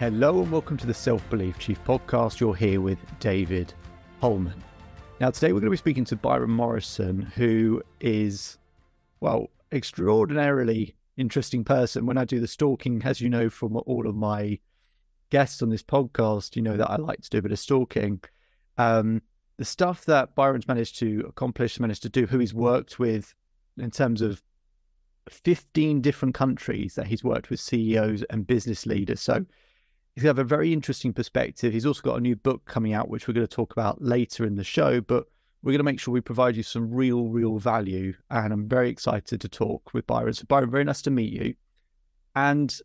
Hello and welcome to the Self Belief Chief podcast. You're here with David Hulman. Now, today we're going to be speaking to Byron Morrison, who is, well, extraordinarily interesting person. When I do the stalking, as you know from all of my guests on this podcast, you know that I like to do a bit of stalking. Um, the stuff that Byron's managed to accomplish, managed to do, who he's worked with in terms of 15 different countries that he's worked with CEOs and business leaders. So he's got a very interesting perspective. He's also got a new book coming out, which we're going to talk about later in the show, but we're going to make sure we provide you some real, real value. And I'm very excited to talk with Byron. So, Byron, very nice to meet you. And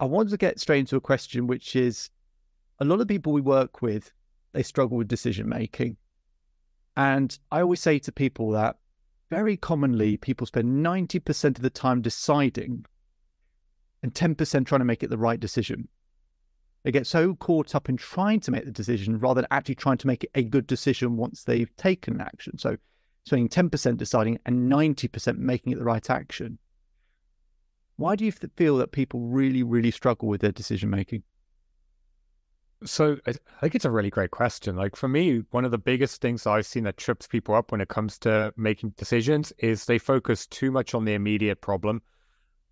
I wanted to get straight into a question, which is a lot of people we work with, they struggle with decision making. And I always say to people that very commonly people spend 90% of the time deciding and 10% trying to make it the right decision. They get so caught up in trying to make the decision rather than actually trying to make a good decision once they've taken action. So spending 10% deciding and 90% making it the right action. Why do you feel that people really, really struggle with their decision making? So I think it's a really great question. Like for me, one of the biggest things I've seen that trips people up when it comes to making decisions is they focus too much on the immediate problem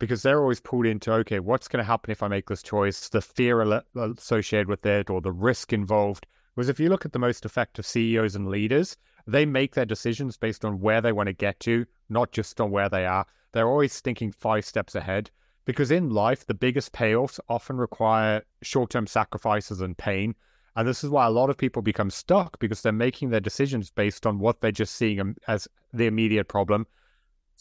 because they're always pulled into okay, what's going to happen if I make this choice? The fear uh, associated with it or the risk involved. Whereas if you look at the most effective CEOs and leaders, they make their decisions based on where they want to get to, not just on where they are. They're always thinking five steps ahead because in life, the biggest payoffs often require short term sacrifices and pain. And this is why a lot of people become stuck because they're making their decisions based on what they're just seeing um, as the immediate problem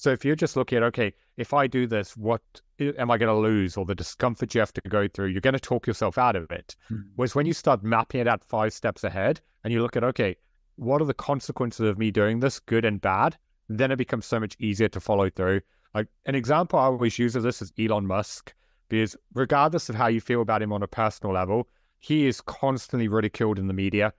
so if you're just looking at, okay, if I do this, what am I going to lose or the discomfort you have to go through, you're going to talk yourself out of it. Mm. Whereas when you start mapping it out five steps ahead and you look at, okay, what are the consequences of me doing this, good and bad? Then it becomes so much easier to follow through. Like an example I always use of this is Elon Musk, because regardless of how you feel about him on a personal level, he is constantly ridiculed in the media.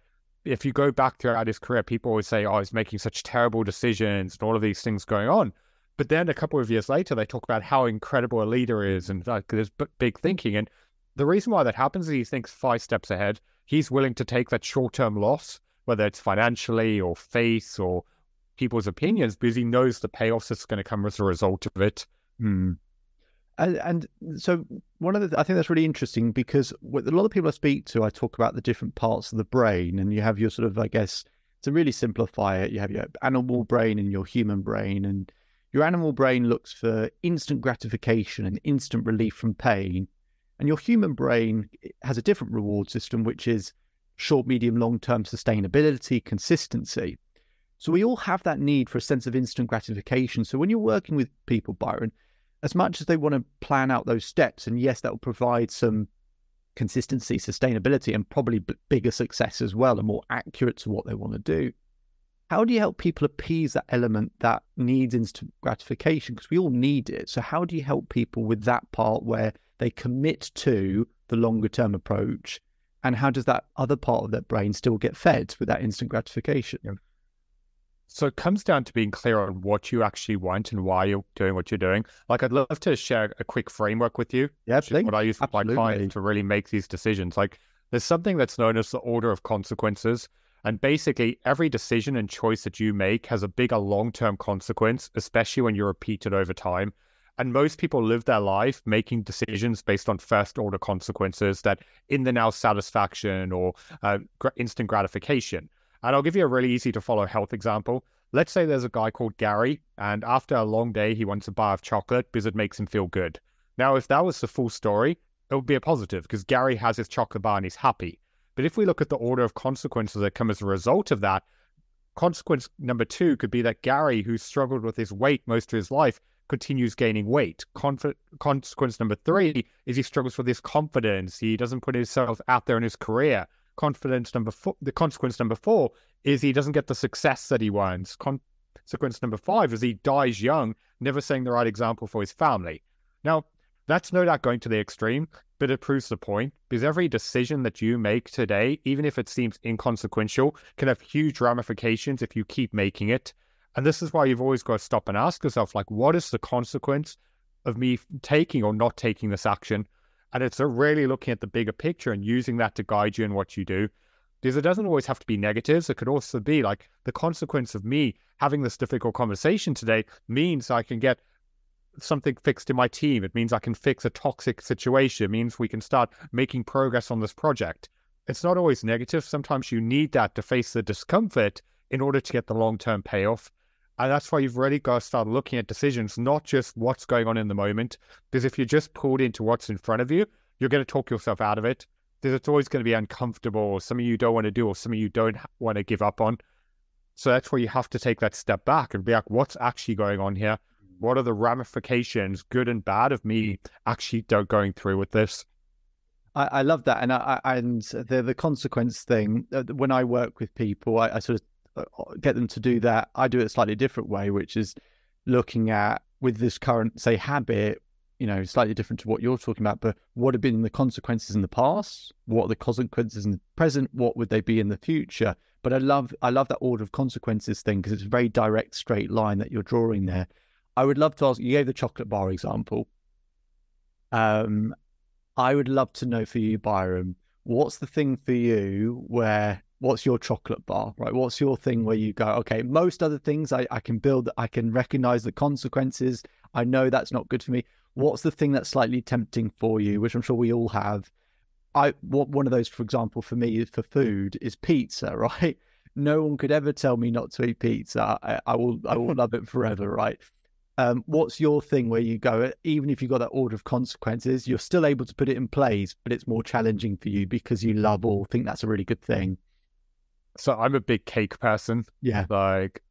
If you go back throughout his career, people always say, oh, he's making such terrible decisions and all of these things going on. But then a couple of years later, they talk about how incredible a leader is and like there's big thinking. And the reason why that happens is he thinks five steps ahead. He's willing to take that short term loss, whether it's financially or face or people's opinions, because he knows the payoffs that's going to come as a result of it. Hmm. And, and, so one of the I think that's really interesting because with a lot of people I speak to, I talk about the different parts of the brain, and you have your sort of I guess to really simplify it, you have your animal brain and your human brain, and your animal brain looks for instant gratification and instant relief from pain. And your human brain eh, has a different reward system, which is short, medium, long term sustainability, consistency. So we all have that need for a sense of instant gratification. So when you're working with people, Byron, as much as they want to plan out those steps, and yes, that will provide some consistency, sustainability, and probably bigger success as well, and more accurate to what they want to do. How do you help people appease that element that needs instant gratification? Because we all need it. So, how do you help people with that part where they commit to the longer term approach? And how does that other part of their brain still get fed with that instant gratification? Yeah. So it comes down to being clear on what you actually want and why you're doing what you're doing. Like I'd love to share a quick framework with you. Yeah, please. What I use with my clients to really make these decisions. Like there's something that's known as the order of consequences. And basically, every decision and choice that you make has a bigger long term consequence, especially when you repeat it over time. And most people live their life making decisions based on first order consequences that in the now satisfaction or uh, instant gratification. And I'll give you a really easy to follow health example. Let's say there's a guy called Gary, and after a long day, he wants a bar of chocolate because it makes him feel good. Now, if that was the full story, it would be a positive because Gary has his chocolate bar and he's happy. But if we look at the order of consequences that come as a result of that, consequence number two could be that Gary, who struggled with his weight most of his life, continues gaining weight. Conf- consequence number three is he struggles with his confidence. He doesn't put himself out there in his career. Confidence number four, the consequence number four is he doesn't get the success that he wants. Consequence number five is he dies young, never setting the right example for his family. Now, that's no doubt going to the extreme, but it proves the point because every decision that you make today, even if it seems inconsequential, can have huge ramifications if you keep making it. And this is why you've always got to stop and ask yourself, like, what is the consequence of me taking or not taking this action? And it's really looking at the bigger picture and using that to guide you in what you do. Because it doesn't always have to be negatives. It could also be like the consequence of me having this difficult conversation today means I can get something fixed in my team. It means I can fix a toxic situation. It means we can start making progress on this project. It's not always negative. Sometimes you need that to face the discomfort in order to get the long term payoff. And that's why you've really got to start looking at decisions, not just what's going on in the moment. Because if you're just pulled into what's in front of you, you're going to talk yourself out of it. Because it's always going to be uncomfortable, or something you don't want to do, or something you don't want to give up on. So that's where you have to take that step back and be like, what's actually going on here? What are the ramifications, good and bad, of me actually going through with this? I, I love that, and I, and the the consequence thing. Uh, when I work with people, I, I sort of uh, get them to do that. I do it a slightly different way, which is looking at with this current, say, habit, you know, slightly different to what you're talking about, but what have been the consequences in the past? What are the consequences in the present? What would they be in the future? But I love, I love that order of consequences thing because it's a very direct, straight line that you're drawing there. I would love to ask. You gave the chocolate bar example. Um, I would love to know for you, Byron, what's the thing for you where what's your chocolate bar, right? What's your thing where you go, okay, most other things I, I can build, I can recognize the consequences. I know that's not good for me. What's the thing that's slightly tempting for you, which I'm sure we all have? I what one of those, for example, for me for food is pizza, right? No one could ever tell me not to eat pizza. I, I will I will love it forever, right? Um, what's your thing where you go, even if you've got that order of consequences, you're still able to put it in place, but it's more challenging for you because you love or think that's a really good thing? So I'm a big cake person. Yeah. Like,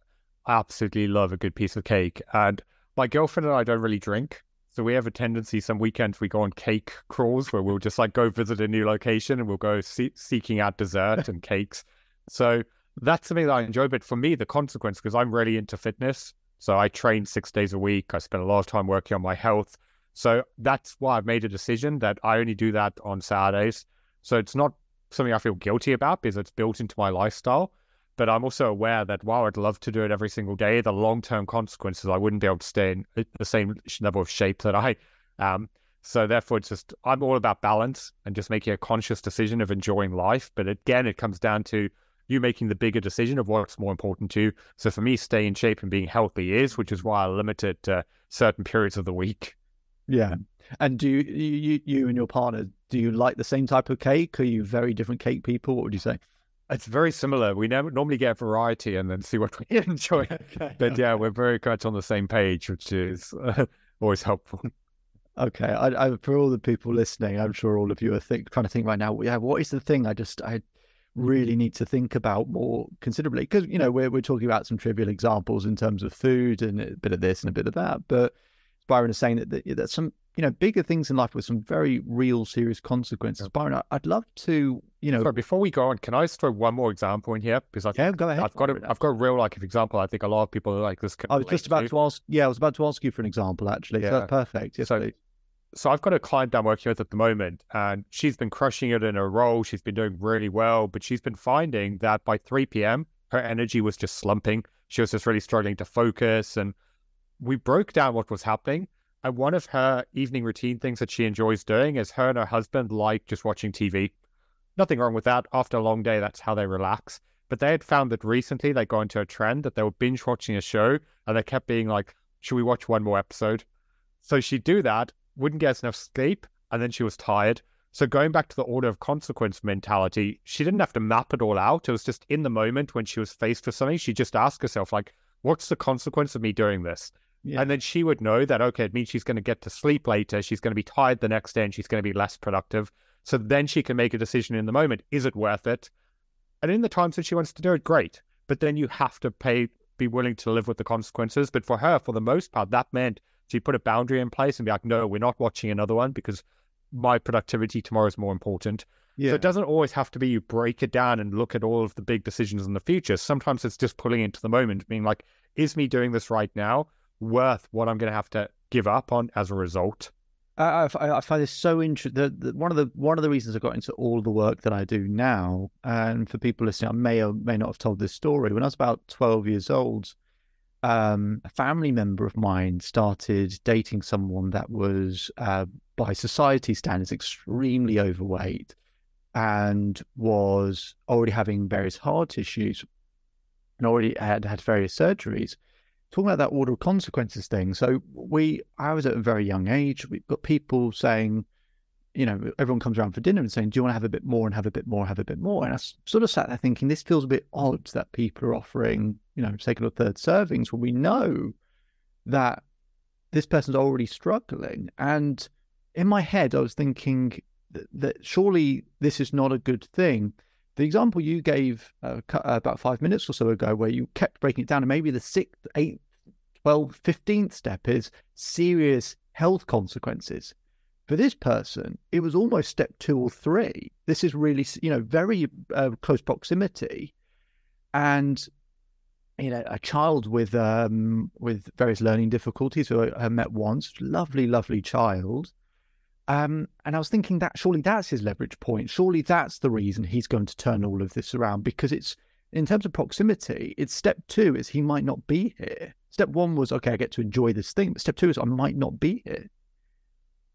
I absolutely love a good piece of cake. And my girlfriend and I don't really drink. So we have a tendency some weekends we go on cake crawls where we'll just like go visit a new location and we'll go see- seeking out dessert and cakes. So that's something that I enjoy. But for me, the consequence, because I'm really into fitness, so I train six days a week. I spend a lot of time working on my health. So that's why I've made a decision that I only do that on Saturdays. So it's not something I feel guilty about because it's built into my lifestyle. But I'm also aware that while I'd love to do it every single day, the long term consequences, I wouldn't be able to stay in the same level of shape that I am. So therefore, it's just, I'm all about balance and just making a conscious decision of enjoying life. But again, it comes down to you making the bigger decision of what's more important to you. So for me, staying in shape and being healthy is, which is why I limit it to certain periods of the week. Yeah. And do you, you, you and your partner, do you like the same type of cake? Are you very different cake people? What would you say? It's very similar. We never normally get variety and then see what we enjoy. okay, but yeah, we're very much on the same page, which is uh, always helpful. Okay, I, I, for all the people listening, I'm sure all of you are think, trying to think right now. Yeah, what is the thing I just I Mm-hmm. really need to think about more considerably? Because you know we're we're talking about some trivial examples in terms of food and a bit of this and a bit of that, but Byron is saying that, that there's some you know bigger things in life with some very real serious consequences. Byron, I'd love to you know. Sorry, before we go on, can I just throw one more example in here because I've, yeah, go ahead. I've got a, I've got a real like example. I think a lot of people like this. I was just about to. to ask. Yeah, I was about to ask you for an example actually. Yeah. So perfect. Yes, so, please. So I've got a client I'm working with at the moment, and she's been crushing it in her role. She's been doing really well, but she's been finding that by 3 p.m. her energy was just slumping. She was just really struggling to focus, and we broke down what was happening. And one of her evening routine things that she enjoys doing is her and her husband like just watching TV. Nothing wrong with that. After a long day, that's how they relax. But they had found that recently they got into a trend that they were binge watching a show and they kept being like, should we watch one more episode? So she'd do that, wouldn't get enough sleep, and then she was tired. So going back to the order of consequence mentality, she didn't have to map it all out. It was just in the moment when she was faced with something, she just asked herself, like, what's the consequence of me doing this? Yeah. And then she would know that, okay, it means she's going to get to sleep later. She's going to be tired the next day and she's going to be less productive. So then she can make a decision in the moment. Is it worth it? And in the times that she wants to do it, great. But then you have to pay, be willing to live with the consequences. But for her, for the most part, that meant she put a boundary in place and be like, no, we're not watching another one because my productivity tomorrow is more important. Yeah. So it doesn't always have to be you break it down and look at all of the big decisions in the future. Sometimes it's just pulling into the moment, being like, is me doing this right now? worth what I'm going to have to give up on as a result. I, I, I find this so interesting. One of the one of the reasons I got into all the work that I do now, and for people listening, I may or may not have told this story. When I was about twelve years old, um, a family member of mine started dating someone that was, uh, by society standards, extremely overweight and was already having various heart issues and already had had various surgeries. Talking about that order of consequences thing. So we, I was at a very young age. We've got people saying, you know, everyone comes around for dinner and saying, "Do you want to have a bit more and have a bit more, have a bit more?" And I sort of sat there thinking, this feels a bit odd that people are offering, you know, second or third servings when we know that this person's already struggling. And in my head, I was thinking that, surely this is not a good thing. The example you gave uh, about five minutes or so ago, where you kept breaking it down, and maybe the sixth, eighth, 12th, 15th step is serious health consequences for this person, it was almost step two or three. This is really, you know, very uh, close proximity, and you know, a child with um, with various learning difficulties who I, I met once, lovely, lovely child. Um, and I was thinking that surely that's his leverage point. Surely that's the reason he's going to turn all of this around because it's in terms of proximity. It's step two is he might not be here. Step one was okay, I get to enjoy this thing. But step two is I might not be here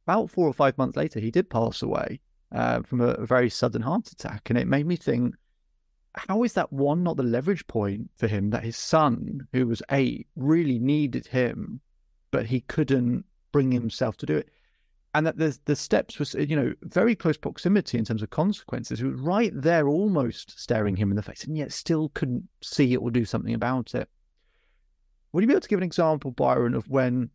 about four or five months later, he did pass away uh, from a, a, very sudden heart attack. And it made me think, how is that one not the leverage point for him that his son, who was eight, really needed him, but he couldn't bring hmm. himself to do it? And that the, the steps was, you know, very close proximity in terms of consequences. He was right there, almost staring him in the face, and yet still couldn't see it or do something about it. Would you be able to give an example, Byron, of when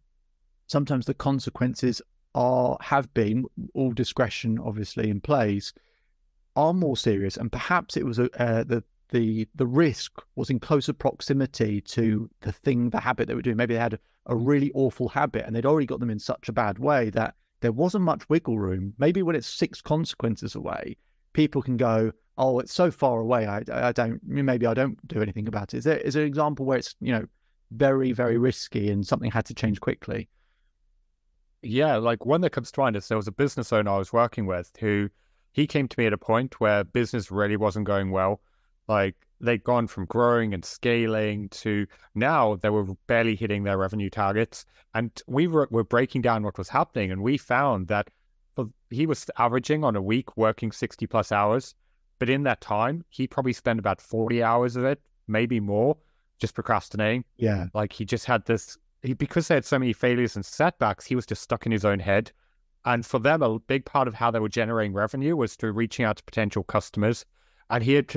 sometimes the consequences are have been all discretion obviously in place are more serious and perhaps it was a, uh, the the the risk was in closer proximity to the thing the habit they were doing. Maybe they had a, a really awful habit and they'd already got them in such a bad way that there wasn't much wiggle room. Maybe when it's six consequences away people can go oh it's so far away i, I don't maybe i don't do anything about it. Is there is there an example where it's you know very very risky and something had to change quickly? Yeah, like one that comes to mind is there was a business owner I was working with who he came to me at a point where business really wasn't going well. Like they'd gone from growing and scaling to now they were barely hitting their revenue targets. And we were, were breaking down what was happening. And we found that he was averaging on a week working 60 plus hours. But in that time, he probably spent about 40 hours of it, maybe more, just procrastinating. Yeah. Like he just had this he, because they had so many failures and setbacks, he was just stuck in his own head. And for them, a big part of how they were generating revenue was through reaching out to potential customers. And he had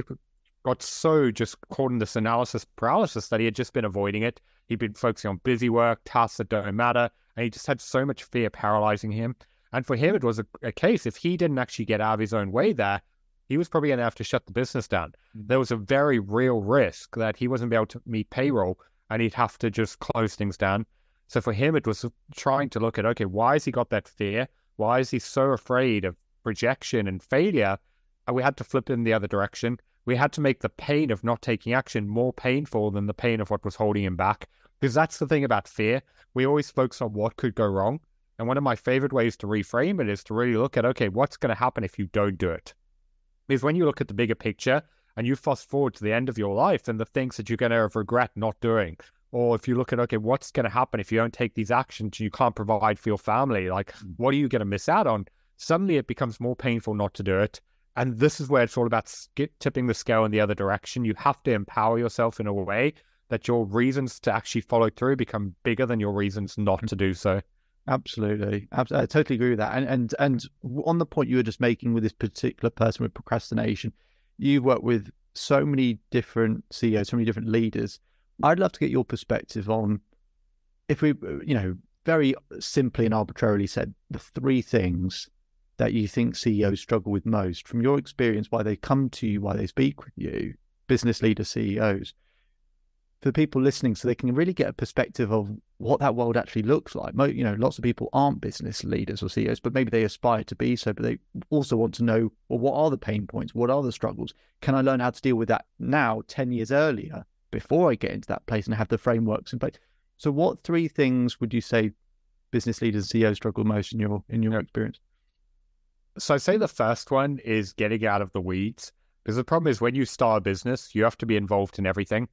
got so just caught in this analysis paralysis that he had just been avoiding it. He'd been focusing on busy work, tasks that don't matter, and he just had so much fear paralyzing him. And for him, it was a, a case if he didn't actually get out of his own way there, he was probably going to have to shut the business down. Mm. There was a very real risk that he wasn't able to meet payroll and he'd have to just close things down. So for him, it was trying to look at okay, why has he got that fear? Why is he so afraid of rejection and failure? And we had to flip in the other direction. We had to make the pain of not taking action more painful than the pain of what was holding him back. Because that's the thing about fear. We always focus on what could go wrong. And one of my favorite ways to reframe it is to really look at okay, what's going to happen if you don't do it? Because when you look at the bigger picture, and you fast forward to the end of your life and the things that you're going to regret not doing. Or if you look at, okay, what's going to happen if you don't take these actions you can't provide for your family? Like, mm. what are you going to miss out on? Suddenly it becomes more painful not to do it. And this is where it's all about tipping the scale in the other direction. You have to empower yourself in a way that your reasons to actually follow through become bigger than your reasons not mm. to do so. Absolutely, I totally agree with that. And and and on the point you were just making with this particular person with procrastination, you've worked with so many different CEOs, so many different leaders. I'd love to get your perspective on if we, you know, very simply and arbitrarily said the three things that you think CEOs struggle with most from your experience, why they come to you, why they speak with you, business leaders, CEOs for people listening so they can really get a perspective of what that world actually looks like. You know, lots of people aren't business leaders or CEOs, but maybe they aspire to be so, but they also want to know, well, what are the pain points? What are the struggles? Can I learn how to deal with that now, 10 years earlier, before I get into that place and have the frameworks in place? So what three things would you say business leaders CEOs struggle most in your in your experience? So I'd say the first one is getting out of the weeds. Because the problem is when you start a business, you have to be involved in everything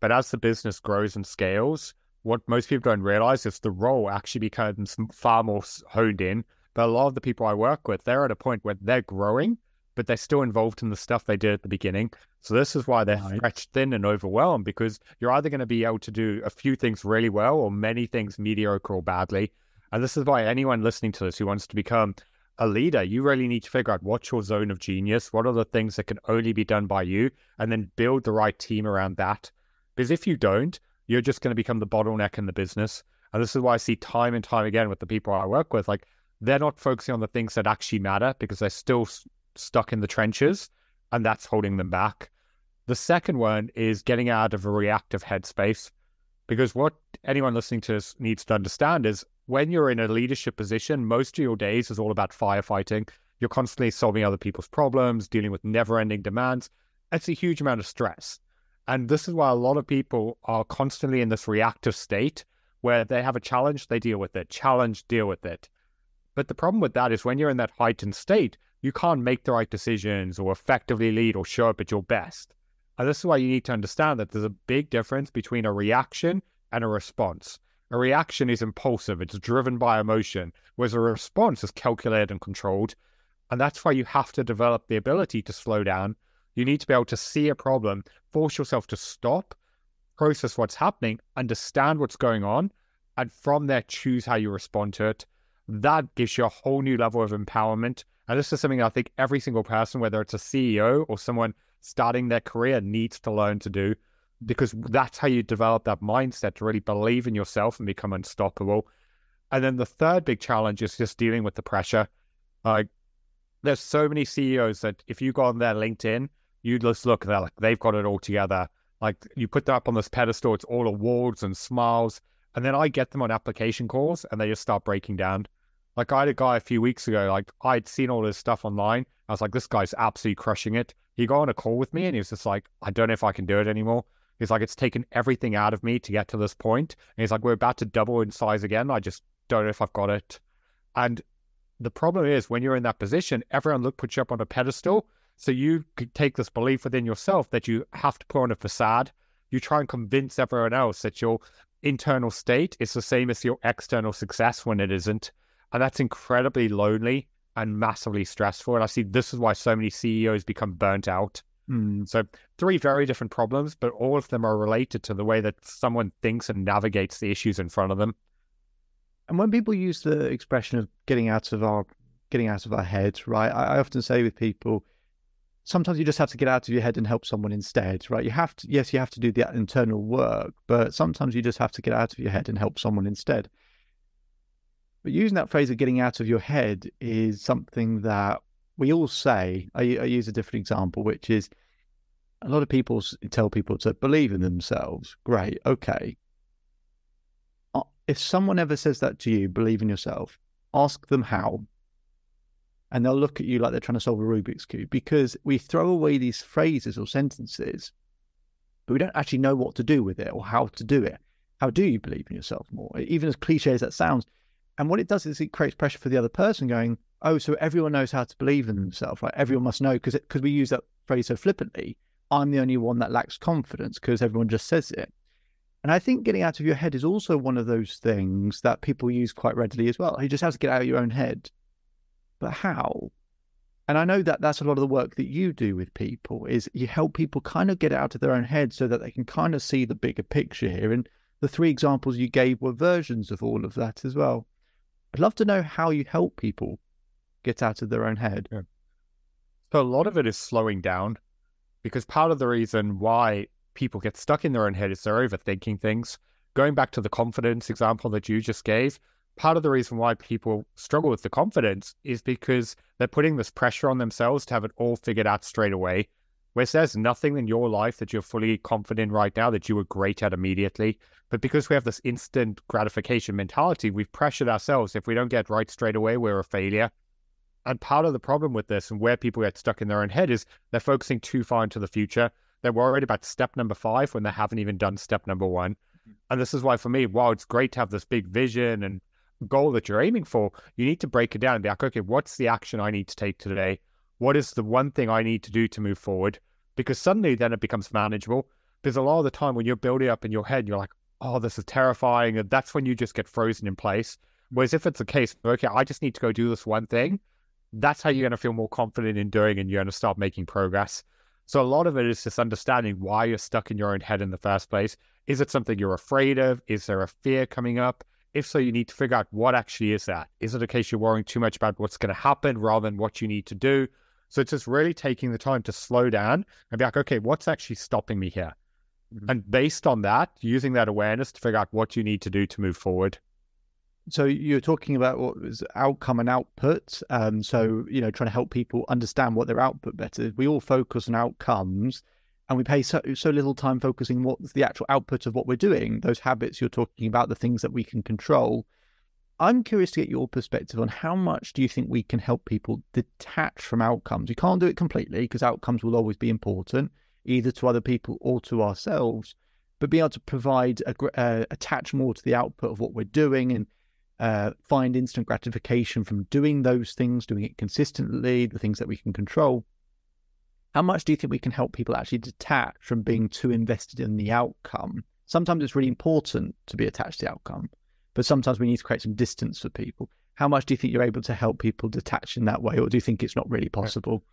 But as the business grows and scales, what most people don't realize is the role actually becomes far more honed in. But a lot of the people I work with, they're at a point where they're growing, but they're still involved in the stuff they did at the beginning. So this is why they're right. stretched thin and overwhelmed because you're either going to be able to do a few things really well or many things mediocre or badly. And this is why anyone listening to this who wants to become a leader, you really need to figure out what's your zone of genius, what are the things that can only be done by you, and then build the right team around that. Because if you don't, you're just going to become the bottleneck in the business. And this is why I see time and time again with the people I work with, like they're not focusing on the things that actually matter because they're still stuck in the trenches and that's holding them back. The second one is getting out of a reactive headspace because what anyone listening to us needs to understand is when you're in a leadership position, most of your days is all about firefighting. You're constantly solving other people's problems, dealing with never ending demands. It's a huge amount of stress. And this is why a lot of people are constantly in this reactive state where they have a challenge, they deal with it, challenge, deal with it. But the problem with that is when you're in that heightened state, you can't make the right decisions or effectively lead or show up at your best. And this is why you need to understand that there's a big difference between a reaction and a response. A reaction is impulsive, it's driven by emotion, whereas a response is calculated and controlled. And that's why you have to develop the ability to slow down you need to be able to see a problem, force yourself to stop, process what's happening, understand what's going on, and from there choose how you respond to it. That gives you a whole new level of empowerment. And this is something I think every single person, whether it's a CEO or someone starting their career, needs to learn to do because that's how you develop that mindset to really believe in yourself and become unstoppable. And then the third big challenge is just dealing with the pressure. Like, there's so many CEOs that if you go on their LinkedIn, you just look, they're like, they've got it all together. Like you put that up on this pedestal, it's all awards and smiles. And then I get them on application calls and they just start breaking down. Like I had a guy a few weeks ago, like I'd seen all this stuff online. I was like, this guy's absolutely crushing it. He got on a call with me and he was just like, I don't know if I can do it anymore. He's like, it's taken everything out of me to get to this point. And he's like, we're about to double in size again. I just don't know if I've got it. And the problem is when you're in that position, everyone look puts you up on a pedestal so you take this belief within yourself that you have to put on a facade. You try and convince everyone else that your internal state is the same as your external success when it isn't. And that's incredibly lonely and massively stressful. And I see this is why so many CEOs become burnt out. Mm. So, three very different problems, but all of them are related to the way that someone thinks and navigates the issues in front of them. And when people use the expression of getting out of our getting out of our heads, right? I, I often say with people, sometimes you just have to get out of your head and help someone instead, right? You have to, yes, you have to do the internal work, but sometimes you just have to get out of your head and help someone instead. But using that phrase of getting out of your head is something that we all say. I, I use a different example, which is a lot of people tell people to believe in themselves. Great, okay. If someone ever says that to you, believe in yourself, ask them how and they'll look at you like they're trying to solve a Rubik's Cube because we throw away these phrases or sentences, but we don't actually know what to do with it or how to do it. How do you believe in yourself more? Even as cliche as that sounds. And what it does is it creates pressure for the other person going, oh, so everyone knows how to believe in themselves, right? Everyone must know because because we use that phrase so flippantly. I'm the only one that lacks confidence because everyone just says it. And I think getting out of your head is also one of those things that people use quite readily as well. You just have to get out of your own head but how? And I know that that's a lot of the work that you do with people is you help people kind of get out of their own head so that they can kind of see the bigger picture here. And the three examples you gave were versions of all of that as well. I'd love to know how you help people get out of their own head. Yeah. So a lot of it is slowing down because part of the reason why people get stuck in their own head is they're overthinking things. Going back to the confidence example that you just gave, part of the reason why people struggle with the confidence is because they're putting this pressure on themselves to have it all figured out straight away. Whereas there's nothing in your life that you're fully confident right now that you were great at immediately. But because we have this instant gratification mentality, we've pressured ourselves. If we don't get right straight away, we're a failure. And part of the problem with this and where people get stuck in their own head is they're focusing too far into the future. They're worried about step number five when they haven't even done step number one. Mm-hmm. And this is why, for me, while it's great to have this big vision and goal that you're aiming for, you need to break it down and be like, okay, what's the action I need to take today? What is the one thing I need to do to move forward? Because suddenly then it becomes manageable. There's a lot of the time when you're building up in your head, you're like, oh, this is terrifying. And that's when you just get frozen in place. Whereas if it's a case, okay, I just need to go do this one thing, that's how you're going to feel more confident in doing and you're going to start making progress. So a lot of it is just understanding why you're stuck in your own head in the first place. Is it something you're afraid of? Is there a fear coming up? If so, you need to figure out what actually is that. Is it a case you're worrying too much about what's going to happen rather than what you need to do? So it's just really taking the time to slow down and be like, okay, what's actually stopping me here? Mm-hmm. And based on that, using that awareness to figure out what you need to do to move forward. So you're talking about what was outcome and output. Um, so mm-hmm. you know, trying to help people understand what their output better. We all focus on outcomes, and we pay so so little time focusing what's the actual output of what we're doing. Those habits you're talking about, the things that we can control. I'm curious to get your perspective on how much do you think we can help people detach from outcomes? We can't do it completely because outcomes will always be important, either to other people or to ourselves. But be able to provide a, uh, attach more to the output of what we're doing and uh, find instant gratification from doing those things, doing it consistently, the things that we can control. How much do you think we can help people actually detach from being too invested in the outcome? Sometimes it's really important to be attached to the outcome, but sometimes we need to create some distance for people. How much do you think you're able to help people detach in that way, or do you think it's not really possible?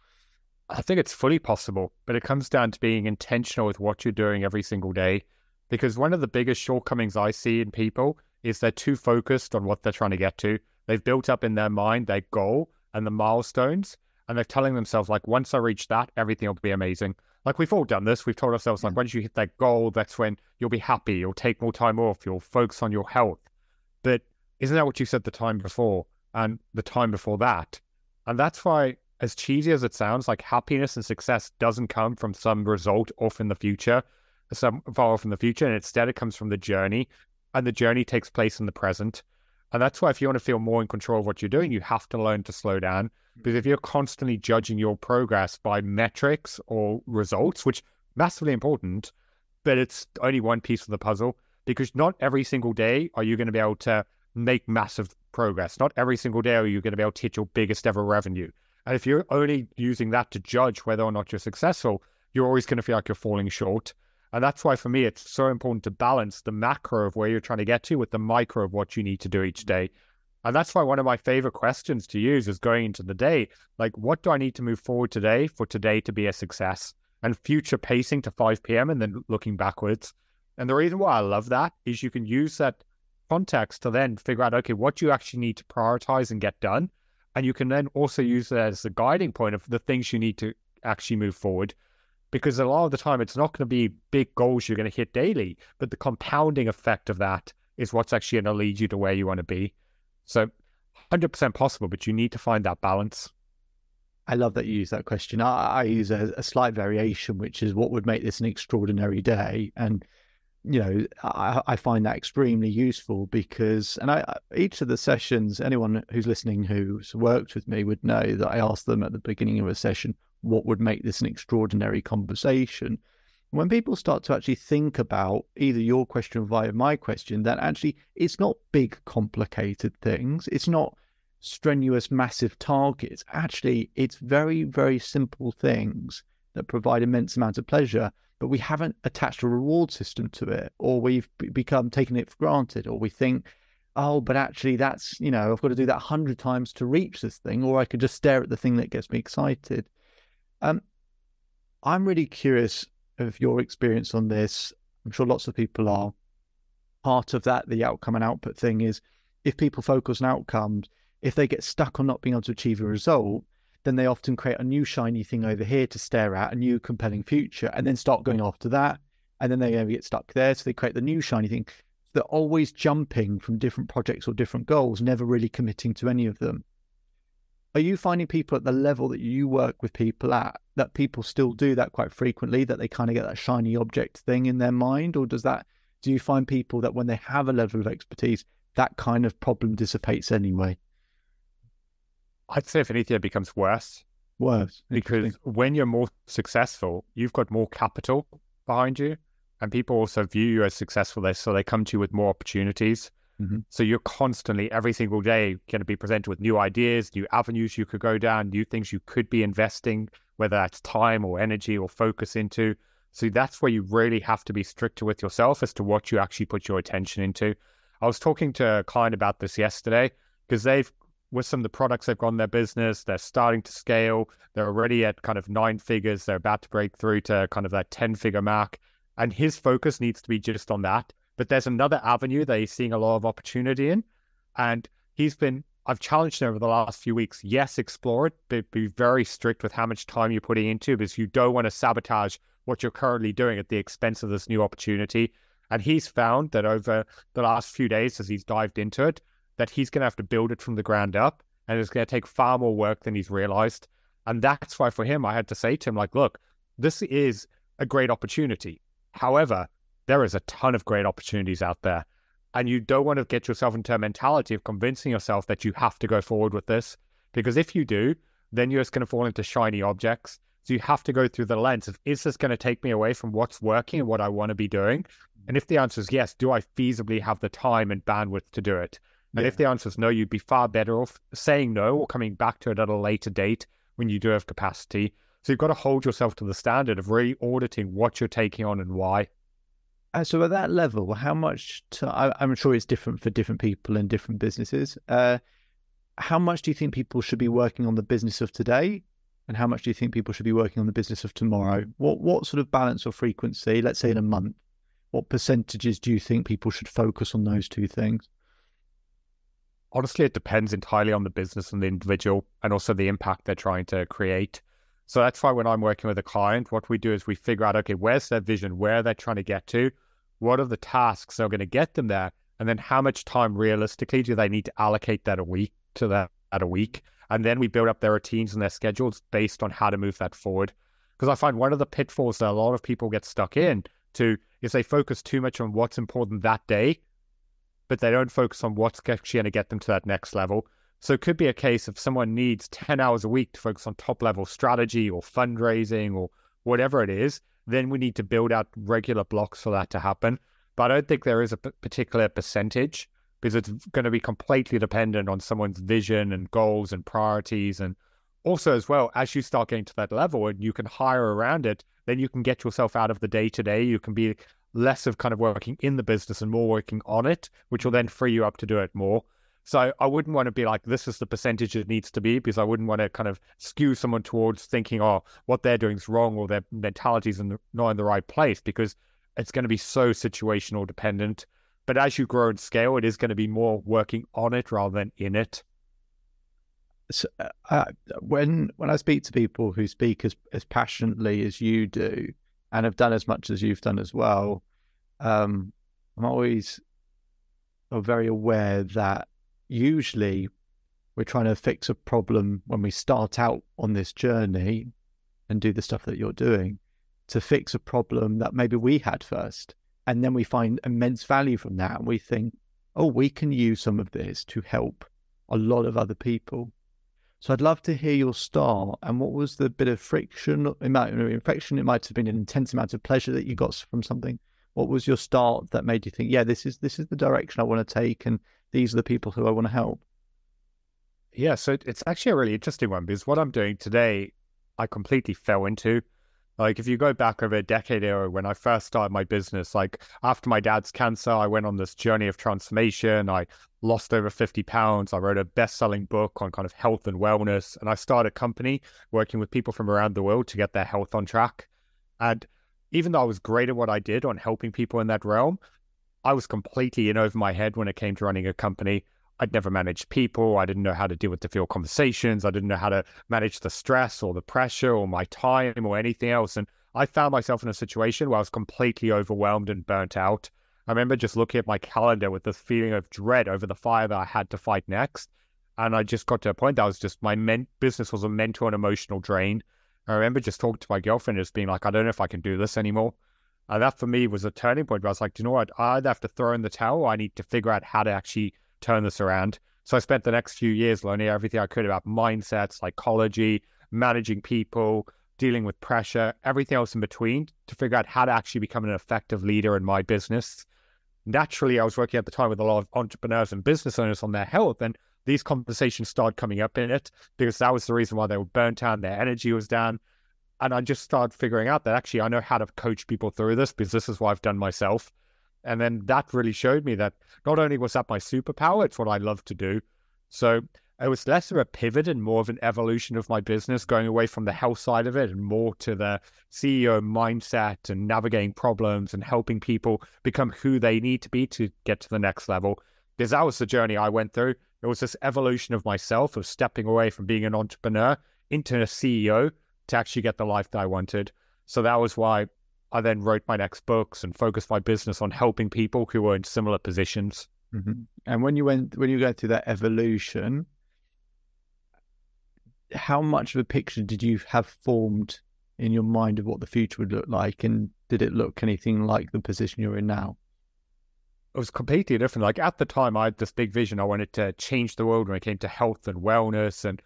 I think it's fully possible, but it comes down to being intentional with what you're doing every single day. Because one of the biggest shortcomings I see in people is they're too focused on what they're trying to get to. They've built up in their mind their goal and the milestones, and they're telling themselves like, once I reach that, everything will be amazing. Like we've all done this. We've told ourselves like, once you hit that goal, that's when you'll be happy. You'll take more time off. You'll focus on your health. But isn't that what you said the time before and the time before that? And that's why, as cheesy as it sounds, like happiness and success doesn't come from some result off in the future, some far off in the future, and instead it comes from the journey and the journey takes place in the present. And that's why if you want to feel more in control of what you're doing, you have to learn to slow down. Hmm. Because if you're constantly judging your progress by metrics or results, which massively important, but it's only one piece of the puzzle, because not every single day are you going to be able to make massive progress. Not every single day are you going to be able to hit your biggest ever revenue. And if you're only using that to judge whether or not you're successful, you're always going to feel like you're falling short. And that's why for me, it's so important to balance the macro of where you're trying to get to with the micro of what you need to do each day. And that's why one of my favorite questions to use is going into the day, like, what do I need to move forward today for today to be a success? And future pacing to 5 p.m. and then looking backwards. And the reason why I love that is you can use that context to then figure out, okay, what you actually need to prioritize and get done. And you can then also use it as a guiding point of the things you need to actually move forward because a lot of the time it's not going to be big goals you're going to hit daily, but the compounding effect of that is what's actually going to lead you to where you want to be. So 100% possible, but you need to find that balance. I love that you use that question. I, I use a, a, slight variation, which is what would make this an extraordinary day. And, you know, I, I find that extremely useful because, and I, each of the sessions, anyone who's listening who's worked with me would know that I ask them at the beginning of a session, what would make this an extraordinary conversation. When people start to actually think about either your question via my question, that actually it's not big, complicated things. It's not strenuous, massive targets. Actually, it's very, very simple things that provide immense amounts of pleasure, but we haven't attached a reward system to it, or we've become taking it for granted, or we think, oh, but actually, that's, you know, I've got to do that 100 times to reach this thing, or I could just stare at the thing that gets me excited. Um, I'm really curious of your experience on this. I'm sure lots of people are. Part of that, the outcome and output thing is if people focus on outcomes, if they get stuck on not being able to achieve a result, then they often create a new shiny thing over here to stare at, a new compelling future, and then start going after that. And then they're going to get stuck there. So they create the new shiny thing. They're always jumping from different projects or different goals, never really committing to any of them are you finding people at the level that you work with people at that people still do that quite frequently that they kind of get that shiny object thing in their mind? Or does that do you find people that when they have a level of expertise that kind of problem dissipates anyway? I'd say if anything it becomes worse. Worse. Because when you're more successful you've got more capital behind you and people also view you as successful there so they come to you with more opportunities Mm-hmm. So you're constantly, every single day, going to be presented with new ideas, new avenues you could go down, new things you could be investing, whether that's time or energy or focus into. So that's where you really have to be stricter with yourself as to what you actually put your attention into. I was talking to a client about this yesterday because they've, with some of the products they've got in their business, they're starting to scale. They're already at kind of nine figures. They're about to break through to kind of that 10 figure mark. And his focus needs to be just on that. But there's another avenue that he's seeing a lot of opportunity in. And he's been, I've challenged him over the last few weeks. Yes, explore it, but be very strict with how much time you're putting into it because you don't want to sabotage what you're currently doing at the expense of this new opportunity. And he's found that over the last few days, as he's dived into it, that he's going to have to build it from the ground up. And it's going to take far more work than he's realized. And that's why for him, I had to say to him, like, look, this is a great opportunity. However, there is a ton of great opportunities out there. And you don't want to get yourself into a mentality of convincing yourself that you have to go forward with this. Because if you do, then you're just going to fall into shiny objects. So you have to go through the lens of is this going to take me away from what's working and what I want to be doing? And if the answer is yes, do I feasibly have the time and bandwidth to do it? And yeah. if the answer is no, you'd be far better off saying no or coming back to it at a later date when you do have capacity. So you've got to hold yourself to the standard of really auditing what you're taking on and why. And so at that level, how much? To, I, am sure it's different for different people and different businesses. Uh, how much do you think people should be working on the business of today and how much do you think people should be working on the business of tomorrow? What what sort of balance or frequency, let's say in a month, what percentages do you think people should focus on those two things? Honestly, it depends entirely on the business and the individual and also the impact they're trying to create. So that's why when I'm working with a client, what we do is we figure out, okay, where's their vision? Where they're trying to get to? What are the tasks that are going to get them there? And then how much time realistically do they need to allocate that a week to that at a week? And then we build up their routines and their schedules based on how to move that forward. Because I find one of the pitfalls that a lot of people get stuck in to is they focus too much on what's important that day, but they don't focus on what's actually going to get them to that next level. So it could be a case of someone needs 10 hours a week to focus on top level strategy or fundraising or whatever it is. Then we need to build out regular blocks for that to happen. But I don't think there is a particular percentage because it's going to be completely dependent on someone's vision and goals and priorities. And also, as well, as you start getting to that level and you can hire around it, then you can get yourself out of the day to day. You can be less of kind of working in the business and more working on it, which will mm-hmm. then free you up to do it more. So I wouldn't want to be like, this is the percentage it needs to be, because I wouldn't want to kind of skew someone towards thinking, oh, what they're doing is wrong or their mentality is not in the right place, because it's going to be so situational dependent. But as you grow and scale, it is going to be more working on it rather than in it. So, uh, uh, when when I speak to people who speak as as passionately as you do and have done as much as you've done as well, um, I'm always very aware that usually we're trying to fix a problem when we start out on this journey and do the stuff that you're doing to fix a problem that maybe we had first. And then we find immense value from that. And we think, oh, we can use some of this to help a lot of other people. So I'd love to hear your start and what was the bit of friction? It it might have been an intense amount of pleasure that you got from something. What was your start that made you think, yeah, this is this is the direction I want to take and these are the people who I want to help? Yeah, so it's actually a really interesting one because what I'm doing today, I completely fell into. Like if you go back over a decade ago when I first started my business, like after my dad's cancer, I went on this journey of transformation. I lost over 50 pounds. I wrote a best-selling book on kind of health and wellness. And I started a company working with people from around the world to get their health on track. And even though I was great at what I did on helping people in that realm, I was completely in over my head when it came to running a company. I'd never managed people. I didn't know how to deal with the difficult conversations. I didn't know how to manage the stress or the pressure or my time or anything else. And I found myself in a situation where I was completely overwhelmed and burnt out. I remember just looking at my calendar with this feeling of dread over the fire that I had to fight next. And I just got to a point that I was just my men- business was a mental and emotional drain. I remember just talking to my girlfriend, just being like, I don't know if I can do this anymore. And that for me was a turning point where I was like, you know what? I either have to throw in the towel or I need to figure out how to actually turn this around. So I spent the next few years learning everything I could about mindset, psychology, managing people, dealing with pressure, everything else in between to figure out how to actually become an effective leader in my business. Naturally, I was working at the time with a lot of entrepreneurs and business owners on their health, and these conversations started coming up in it because that was the reason why they were burnt out, their energy was down. And I just started figuring out that actually I know how to coach people through this because this is what I've done myself. And then that really showed me that not only was that my superpower, it's what I love to do. So it was less of a pivot and more of an evolution of my business, going away from the health side of it and more to the CEO mindset and navigating problems and helping people become who they need to be to get to the next level. Because that was the journey I went through. It was this evolution of myself of stepping away from being an entrepreneur into a CEO to actually get the life that I wanted. So that was why I then wrote my next books and focused my business on helping people who were in similar positions. Mm-hmm. And when you went when you go through that evolution, how much of a picture did you have formed in your mind of what the future would look like, and did it look anything like the position you're in now? It was completely different. Like at the time, I had this big vision. I wanted to change the world when it came to health and wellness, and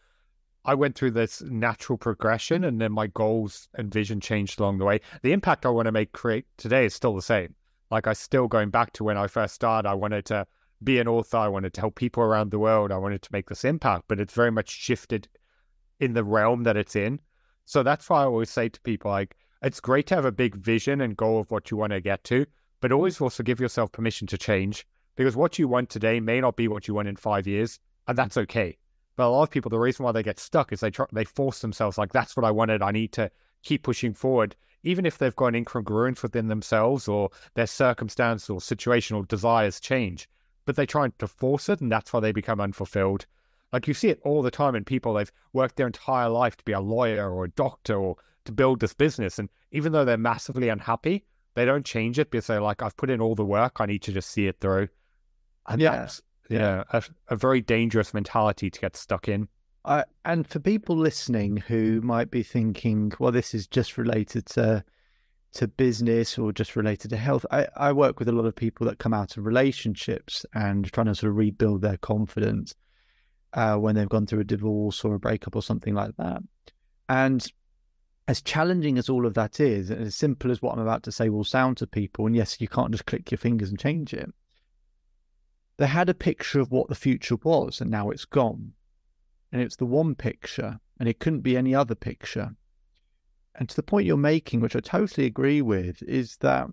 I went through this natural progression, and then my goals and vision changed along the way. The impact I want to make create today is still the same. Like I still going back to when I first started, I wanted to be an author. I wanted to help people around the world. I wanted to make this impact, but it's very much shifted in the realm that it's in. So that's why I always say to people, like, it's great to have a big vision and goal of what you want to get to, but mm-hmm. always also give yourself permission to change because what you want today may not be what you want in five years, and that's okay. But a lot of people, the reason why they get stuck is they try, they force themselves like, that's what I wanted. I need to keep pushing forward, even if they've got an incongruence within themselves or their circumstance or situational desires change. But they try to force it, and that's why they become unfulfilled. Like you see it all the time in people, they've worked their entire life to be a lawyer or a doctor or to build this business. And even though they're massively unhappy, they don't change it because they're like, I've put in all the work, I need to just see it through. And yeah. that's yeah, a, a, very dangerous mentality to get stuck in. Uh, and for people listening who might be thinking, well, this is just related to to business or just related to health. I, I work with a lot of people that come out of relationships and trying to sort of rebuild their confidence uh, when they've gone through a divorce or a breakup or something like that. And as challenging as all of that is, and as simple as what I'm about to say will sound to people, and yes, you can't just click your fingers and change it. They had a picture of what the future was, and now it's gone. And it's the one picture, and it couldn't be any other picture. And to the point you're making, which I totally agree with, is that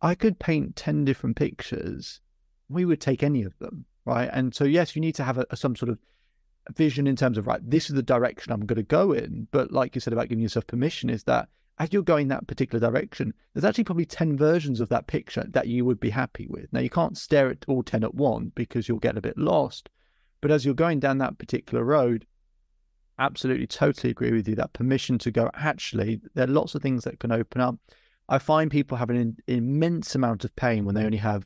I could paint 10 different pictures. We would take any of them right? And so, yes, you need to have a, some sort of vision in terms of, right, this is the direction I'm going to go in. But like you said about giving yourself permission, is that as you're going that particular direction, there's actually probably 10 versions of that picture that you would be happy with. Now, you can't stare at all 10 at once because you'll get a bit lost. But as you're going down that particular road, absolutely, totally agree with you that permission to go, actually, there are lots of things that can open up. I find people have an immense amount of pain when they only have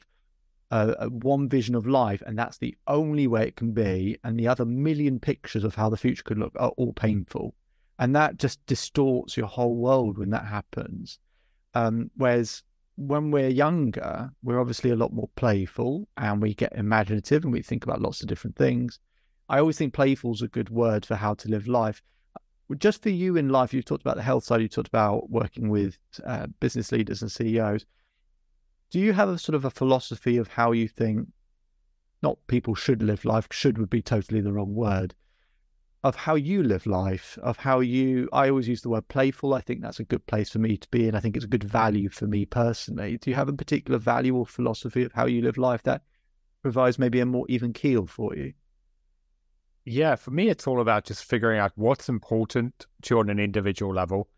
uh, one vision of life, and that's the only way it can be. And the other million pictures of how the future could look are all painful, and that just distorts your whole world when that happens. Um, whereas when we're younger, we're obviously a lot more playful and we get imaginative and we think about lots of different things. I always think playful is a good word for how to live life. Just for you in life, you've talked about the health side, you talked about working with uh, business leaders and CEOs do you have a sort of a philosophy of how you think not people should live life should would be totally the wrong word of how you live life of how you i always use the word playful i think that's a good place for me to be and i think it's a good value for me personally. Do you have a particular value or philosophy of how you live life that provides maybe a more even keel for you? Yeah for me it's all about just figuring out what's important to you on an individual level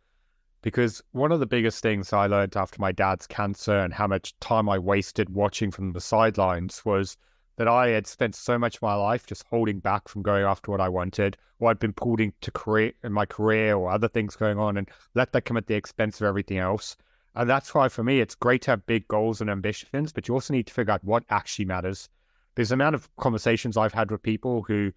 because one of the biggest things I learned after my dad's cancer and how much time I wasted watching from the sidelines was that I had spent so much of my life just holding back from going after what I wanted, or I'd been pulled into career in my career or other things going on and let that come at the expense of everything else. And that's why for me it's great to have big goals and ambitions, but you also need to figure out what actually matters. There's the amount of conversations I've had with people who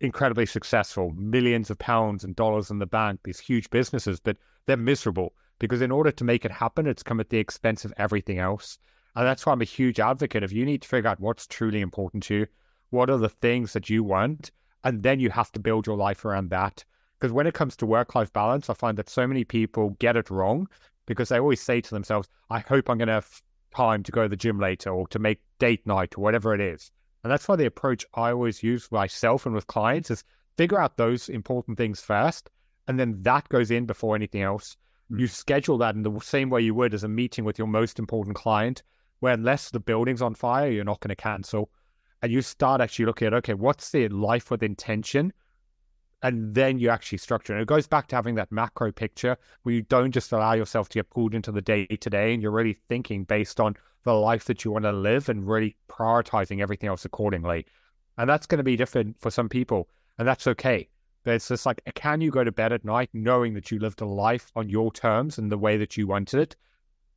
incredibly successful, millions of pounds and dollars in the bank, these huge businesses, but they're miserable because in order to make it happen, it's come at the expense of everything else. And that's why I'm a huge advocate of you need to figure out what's truly important to you. What are the things that you want? And then you have to build your life around that. Because when it comes to work life balance, I find that so many people get it wrong because they always say to themselves, I hope I'm going to have time to go to the gym later or to make date night or whatever it is. And that's why the approach I always use myself and with clients is figure out those important things first and then that goes in before anything else. Mm. You schedule that in the same way you would as a meeting with your most important client, where unless the building's on fire, you're not going to cancel. And you start actually looking at, okay, what's the life with intention? And then you actually structure. And it goes back to having that macro picture where you don't just allow yourself to get pulled into the day to day and you're really thinking based on the life that you want to live and really prioritizing everything else accordingly. And that's going to be different for some people. And that's okay. But it's just like, can you go to bed at night knowing that you lived a life on your terms and the way that you wanted it?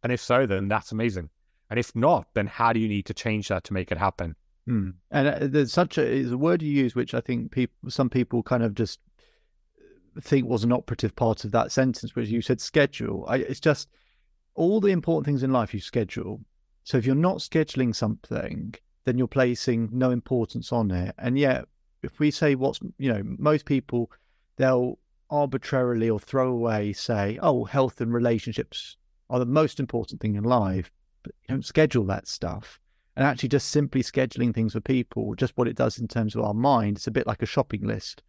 And if so, then that's amazing. And if not, then how do you need to change that to make it happen? Hmm. And uh, there's such a, a word you use, which I think people, some people kind of just think was an operative part of that sentence, which you said schedule. I, it's just all the important things in life you schedule. So if you're not scheduling something, then you're placing no importance on it. And yet, if we say what's, you know, most people, they'll arbitrarily or throw away say, oh, health and relationships are the most important thing in life, you don't schedule that stuff and actually just simply scheduling things for people, just what it does in terms of our mind, it's a bit like a shopping list.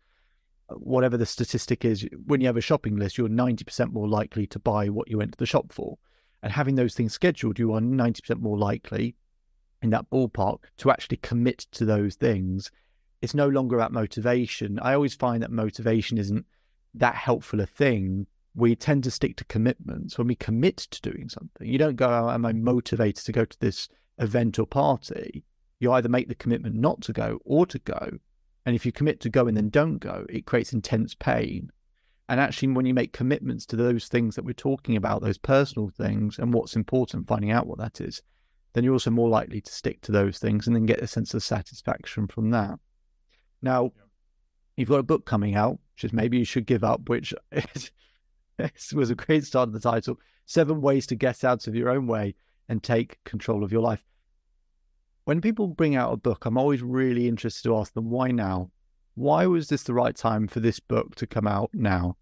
Uh, whatever the statistic is, when you have a shopping list, you're 90% more likely to buy what you went to the shop for. And having those things scheduled, you are 90% more likely in that ballpark to actually commit to those things. It's no longer about motivation. I always find that motivation isn't that helpful a thing. We tend to stick to commitments when we commit to doing something. You don't go, oh, Am I mm. motivated to go to this event or party, you either make the commitment not to go or to go. And if you commit to go and then don't go, it creates intense pain. And actually, when you make commitments to those things that we're talking about, those personal things, and what's important, finding out what that is, then you're also more likely to stick to those things and then get a sense of satisfaction from that. Now, you've got a book coming out, which is maybe you should give up, which is, was a great start of the title Seven Ways to Get Out of Your Own Way and Take Control of Your Life when people bring out a book, I'm always really interested to ask them why now? Why was this the right time for this book to come out now?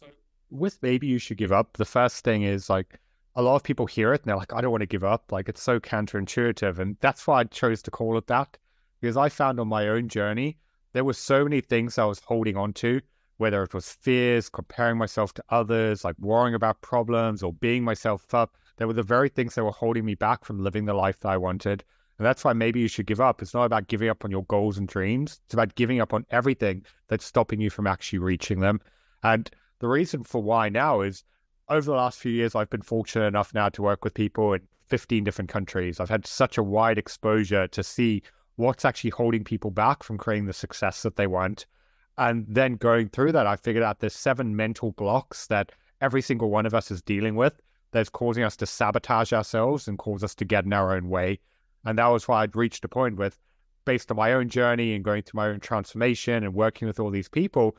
So, with Maybe You Should Give Up, the first thing is like a lot of people hear it and they're like, I don't want to give up. Like, it's so counterintuitive. And that's why I chose to call it that because I found on my own journey, there were so many things I was holding on to, whether it was fears, comparing myself to others, like worrying about problems or being myself up they were the very things that were holding me back from living the life that I wanted. And that's why maybe you should give up. It's not about giving up on your goals and dreams. It's about giving up on everything that's stopping you from actually reaching them. And the reason for why now is over the last few years, I've been fortunate enough now to work with people in 15 different countries. I've had such a wide exposure to see what's actually holding people back from creating the success that they want. And then going through that, I figured out there's seven mental blocks that every single one of us is dealing with that's causing us to sabotage ourselves and cause us to get in our own way. And that was why I'd reached a point with, based on my own journey and going through my own transformation and working with all these people,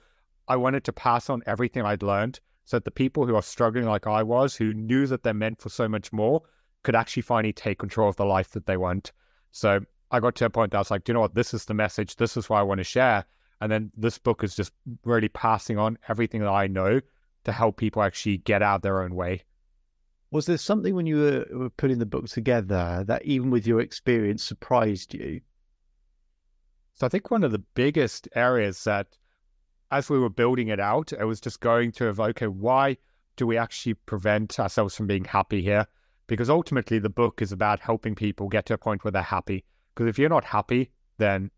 I wanted to pass on everything I'd learned so that the people who are struggling like I was, who knew that they're meant for so much more, could actually finally take control of the life that they want. So I got to a point that I was like, you know what, this is the message. This is what I want to share. And then this book is just really passing on everything that I know to help people actually get out their own way. Was there something when you were, putting the book together that, even with your experience, surprised you? So I think one of the biggest areas that, as we were building it out, it was just going to, okay, why do we actually prevent ourselves from being happy here? Because ultimately, the book is about helping people get to a point where they're happy. Because if you're not happy, then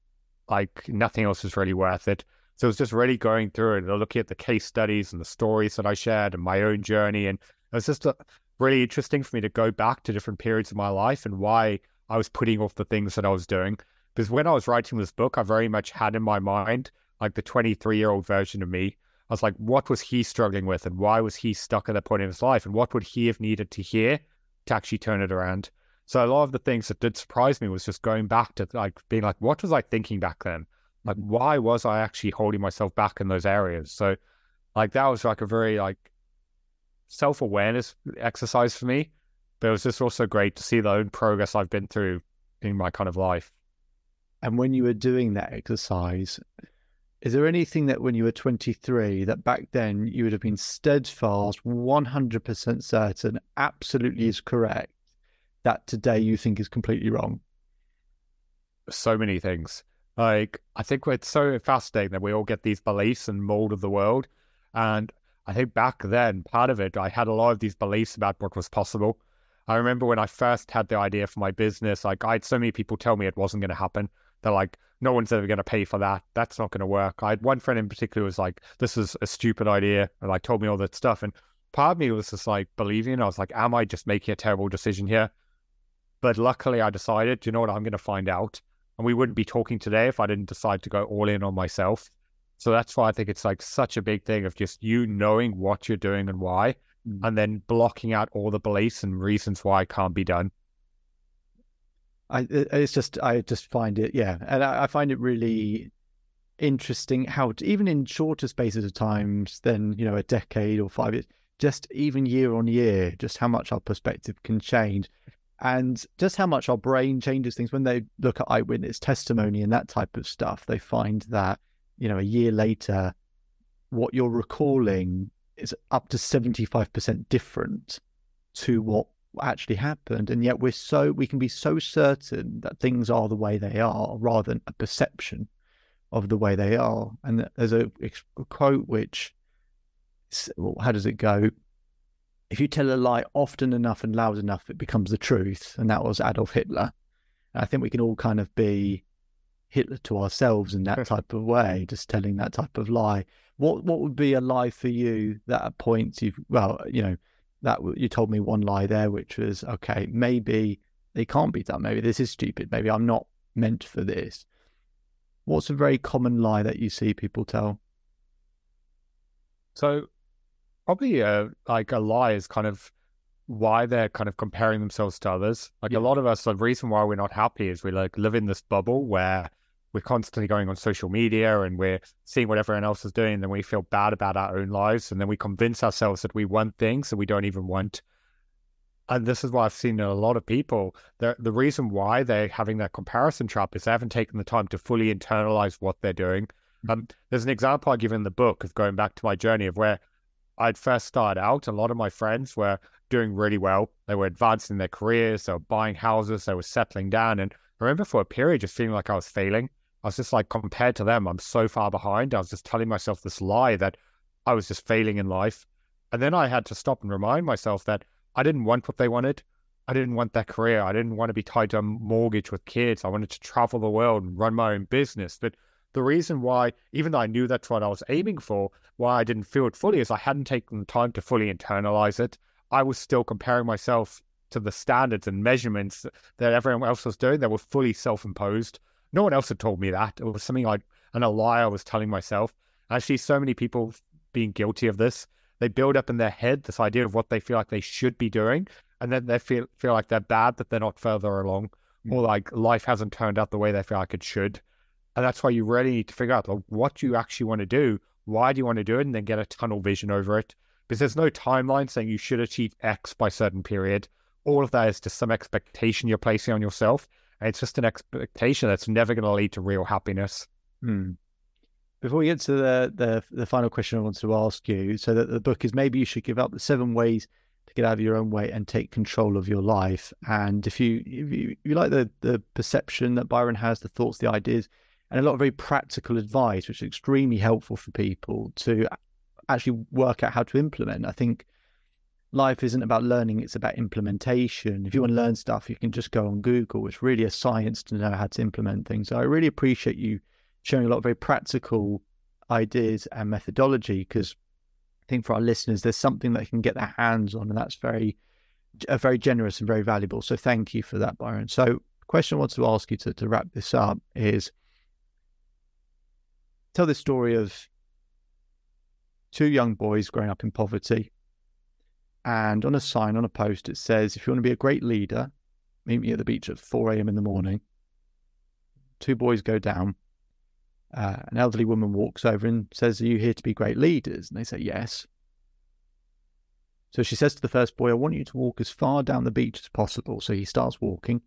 like nothing else is really worth it. So it's just really going through it, looking at the case studies and the stories that I shared and my own journey. And it was just a, really interesting for me to go back to different periods of my life and why I was putting off the things that I was doing. Because when I was writing this book, I very much had in my mind like the 23 year old version of me. I was like, what was he struggling with and why was he stuck at that point in his life? And what would he have needed to hear to actually turn it around? So a lot of the things that did surprise me was just going back to like being like, what was I thinking back then? Like, mm-hmm. why was I actually holding myself back in those areas? So like that was like a very like self awareness exercise for me, but it was just also great to see the own progress I've been through in my kind of life. And when you were doing that exercise, is there anything that when you were 23 that back then you would have been steadfast, 100% certain, absolutely is correct, that today you mm. think is completely wrong? So many things. Like, I think it's so fascinating that we all get these beliefs and mold of the world. And I think back then, part of it, I had a lot of these beliefs about what was possible. I remember when I first had the idea for my business, like I had so many people tell me it wasn't going to happen. They're like, no one's ever going to pay for that. That's not going to work. I had one friend in particular who was like, this is a stupid idea. And like told me all that stuff. And part of me was just like believing. I was like, am I just making a terrible decision here? But luckily I decided, you know what, I'm going to find out. And we wouldn't be talking today if I didn't decide to go all in on myself. So that's why I think it's like such a big thing of just you knowing what you're doing and why, mm. and then blocking out all the beliefs and reasons why it can't be done. I it's just I just find it yeah, and I, I find it really interesting how even in shorter spaces of times than you know a decade or five years, just even year on year, just how much our perspective can change, and just how much our brain changes things. When they look at eyewitness testimony and that type of stuff. They find that you know a year later, what you're recalling is up to seventy five percent different to what actually happened. And yet we're so we can be so certain that things are the way they are rather than a perception of the way they are. And there's a, a quote which how does it go if you tell a lie often enough and loud enough it becomes the truth and that was adolf hitler and i think we can all kind of be hitler to ourselves in that type of way just telling that type of lie what what would be a lie for you that at points you've well you know that you told me one lie there, which was okay, maybe it can't be done. Maybe this is stupid. Maybe I'm not meant for this. What's a very common lie that you see people tell? So, probably a, like a lie is kind of why they're kind of comparing themselves to others. Like yeah. a lot of us, the reason why we're not happy is we like live in this bubble where we're constantly going on social media and we're seeing what everyone else is doing, and then we feel bad about our own lives, and then we convince ourselves that we want things that we don't even want. And this is why I've seen in a lot of people. The the reason why they're having that comparison trap is they haven't taken the time to fully internalize what they're doing. Mm-hmm. Um, there's an example I give in the book of going back to my journey of where I'd first started out. A lot of my friends were doing really well. They were advancing their careers, they were buying houses, they were settling down. And I remember for a period just feeling like I was failing. I was just like, compared to them, I'm so far behind. I was just telling myself this lie that I was just failing in life. And then I had to stop and remind myself that I didn't want what they wanted. I didn't want that career. I didn't want to be tied to a mortgage with kids. I wanted to travel the world and run my own business. But the reason why, even though I knew that's what I was aiming for, why I didn't feel it fully is I hadn't taken the time to fully internalize it. I was still comparing myself to the standards and measurements that everyone else was doing that were fully self imposed. No one else had told me that. It was something I, and a lie I was telling myself. I see so many people being guilty of this. They build up in their head this idea of what they feel like they should be doing, and then they feel feel like they're bad that they're not further along, mm. or like life hasn't turned out the way they feel like it should. And that's why you really need to figure out like, what you actually want to do. Why do you want to do it, and then get a tunnel vision over it. Because there's no timeline saying you should achieve X by certain period. All of that is just some expectation you're placing on yourself. It's just an expectation that's never going to lead to real happiness. Hmm. Before we get to the, the the final question I want to ask you, so that the book is maybe you should give up the seven ways to get out of your own way and take control of your life. And if you if you, if you like the the perception that Byron has, the thoughts, the ideas, and a lot of very practical advice, which is extremely helpful for people to actually work out how to implement. I think life isn't about learning, it's about implementation. If you want to learn stuff, you can just go on Google. It's really a science to know how to implement things. So I really appreciate you sharing a lot of very practical ideas and methodology because I think for our listeners, there's something that can get their hands on, and that's very, very generous and very valuable. So thank you for that, Byron. So, question I want to ask you to, to wrap this up is tell the story of two young boys growing up in poverty and on a sign, on a post, it says, if you want to be a great leader, meet me at the beach at 4 a.m. in the morning. Two boys go down. Uh, an elderly woman walks over and says, Are you here to be great leaders? And they say, Yes. So she says to the first boy, I want you to walk as far down the beach as possible. So he starts walking.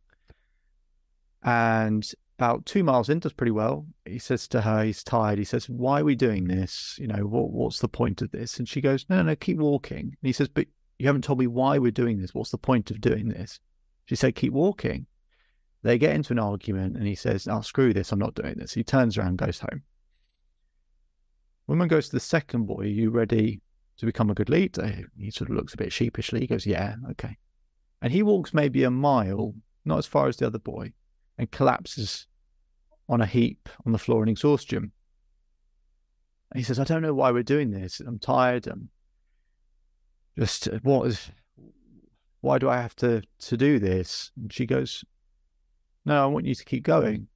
And about two miles in, does pretty well. He says to her, he's tired. He says, Why are we doing this? You know, what, what's the point of this? And she goes, No, no, no, keep walking. And he says, But you haven't told me why we're doing this. What's the point of doing this? She said, keep walking. They get into an argument and he says, "I'll Oh, screw this, I'm not doing this. He turns around, goes home. Woman goes to the second boy, Are you ready to become a good leader? He sort of looks a bit sheepishly. He goes, Yeah, okay. And he walks maybe a mile, not as far as the other boy, and collapses on a heap on the floor in exhaustion. And he says, I don't know why we're doing this. I'm tired. I'm just, what is, why do I have to, to do this? And she goes, No, I want you to keep going.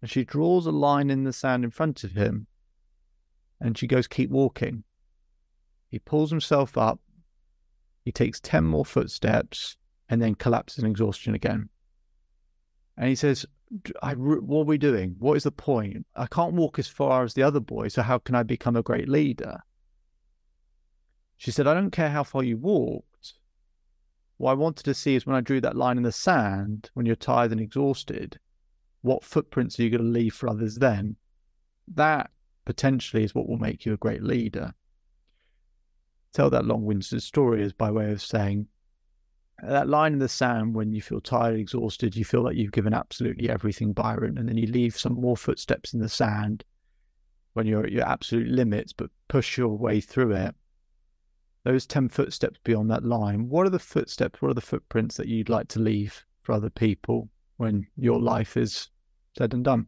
And she draws a line in the sand in front of him. And she goes, Keep walking. He pulls himself up. He takes 10 more footsteps and then collapses in exhaustion again. And he says, I, What are we doing? What is the point? I can't walk as far as the other boy, so how can I become a great leader? She said, I don't care how far you walked. What I wanted to see is when I drew that line in the sand, when you're tired and exhausted, what footprints are you going to leave for others then? That potentially is what will make you a great leader. Tell that long winded story is by way of saying that line in the sand when you feel tired, exhausted, you feel like you've given absolutely everything, Byron, and then you leave some more footsteps in the sand when you're at your absolute limits, but push your way through it. Those 10 footsteps beyond that line, what are the footsteps, what are the footprints that you'd like to leave for other people when your life is said and done?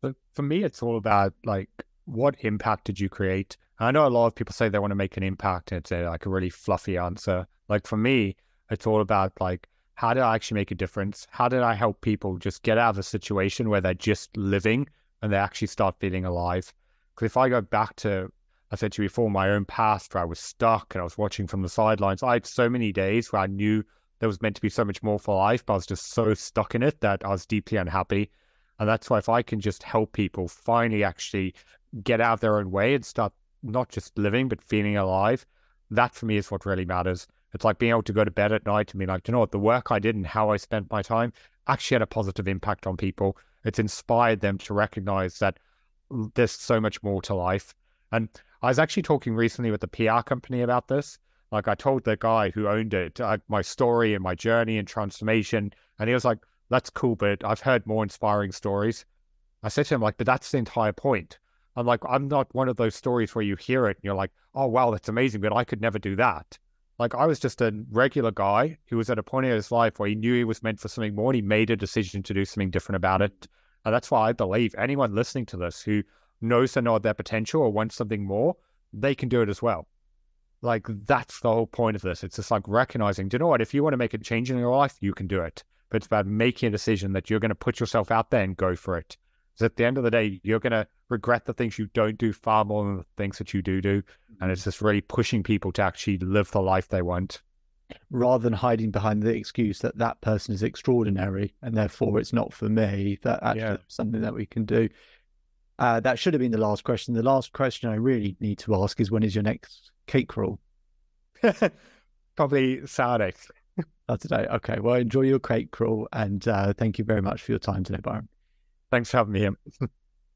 But for me, it's all about like, what impact did you create? I know a lot of people say they want to make an impact and it's a, like a really fluffy answer. Like for me, it's all about like, how did I actually make a difference? How did I help people just get out of a situation where they're just living and they actually start feeling alive? Because if I go back to, I said to you before, my own past where I was stuck and I was watching from the sidelines, I had so many days where I knew there was meant to be so much more for life, but I was just so stuck in it that I was deeply unhappy. And that's why if I can just help people finally actually get out of their own way and start not just living, but feeling alive. That for me is what really matters. It's like being able to go to bed at night and be like, you know what, the work I did and how I spent my time actually had a positive impact on people. It's inspired them to recognize that there's so much more to life. And I was actually talking recently with the PR company about this. Like I told the guy who owned it uh, my story and my journey and transformation, and he was like, "That's cool, but I've heard more inspiring stories." I said to him, "Like, but that's the entire point. I'm like, I'm not one of those stories where you hear it and you're like, oh, wow, that's amazing, but I could never do that. Like, I was just a regular guy who was at a point in his life where he knew he was meant for something more and he made a decision to do something different about it. And that's why I believe anyone listening to this who knows they know their potential or wants something more, they can do it as well. Like, that's the whole point of this. It's just like recognizing, do you know what? If you want to make a change in your life, you can do it. But it's about making a decision that you're going to put yourself out there and go for it. Because at the end of the day, you're going to regret the things you don't do far more than the things that you do do. And it's mm-hmm. just really pushing people to actually live the life they want. Rather than hiding behind the excuse that that person is extraordinary and therefore it's not for me, that actually yeah. something that we can do. Uh, that should have been the last question. The last question I really need to ask is when is your next cake crawl? Probably Saturday. Saturday. Okay. Well, enjoy your cake crawl and uh, thank you very much for your time today, Byron. Thanks for having me here.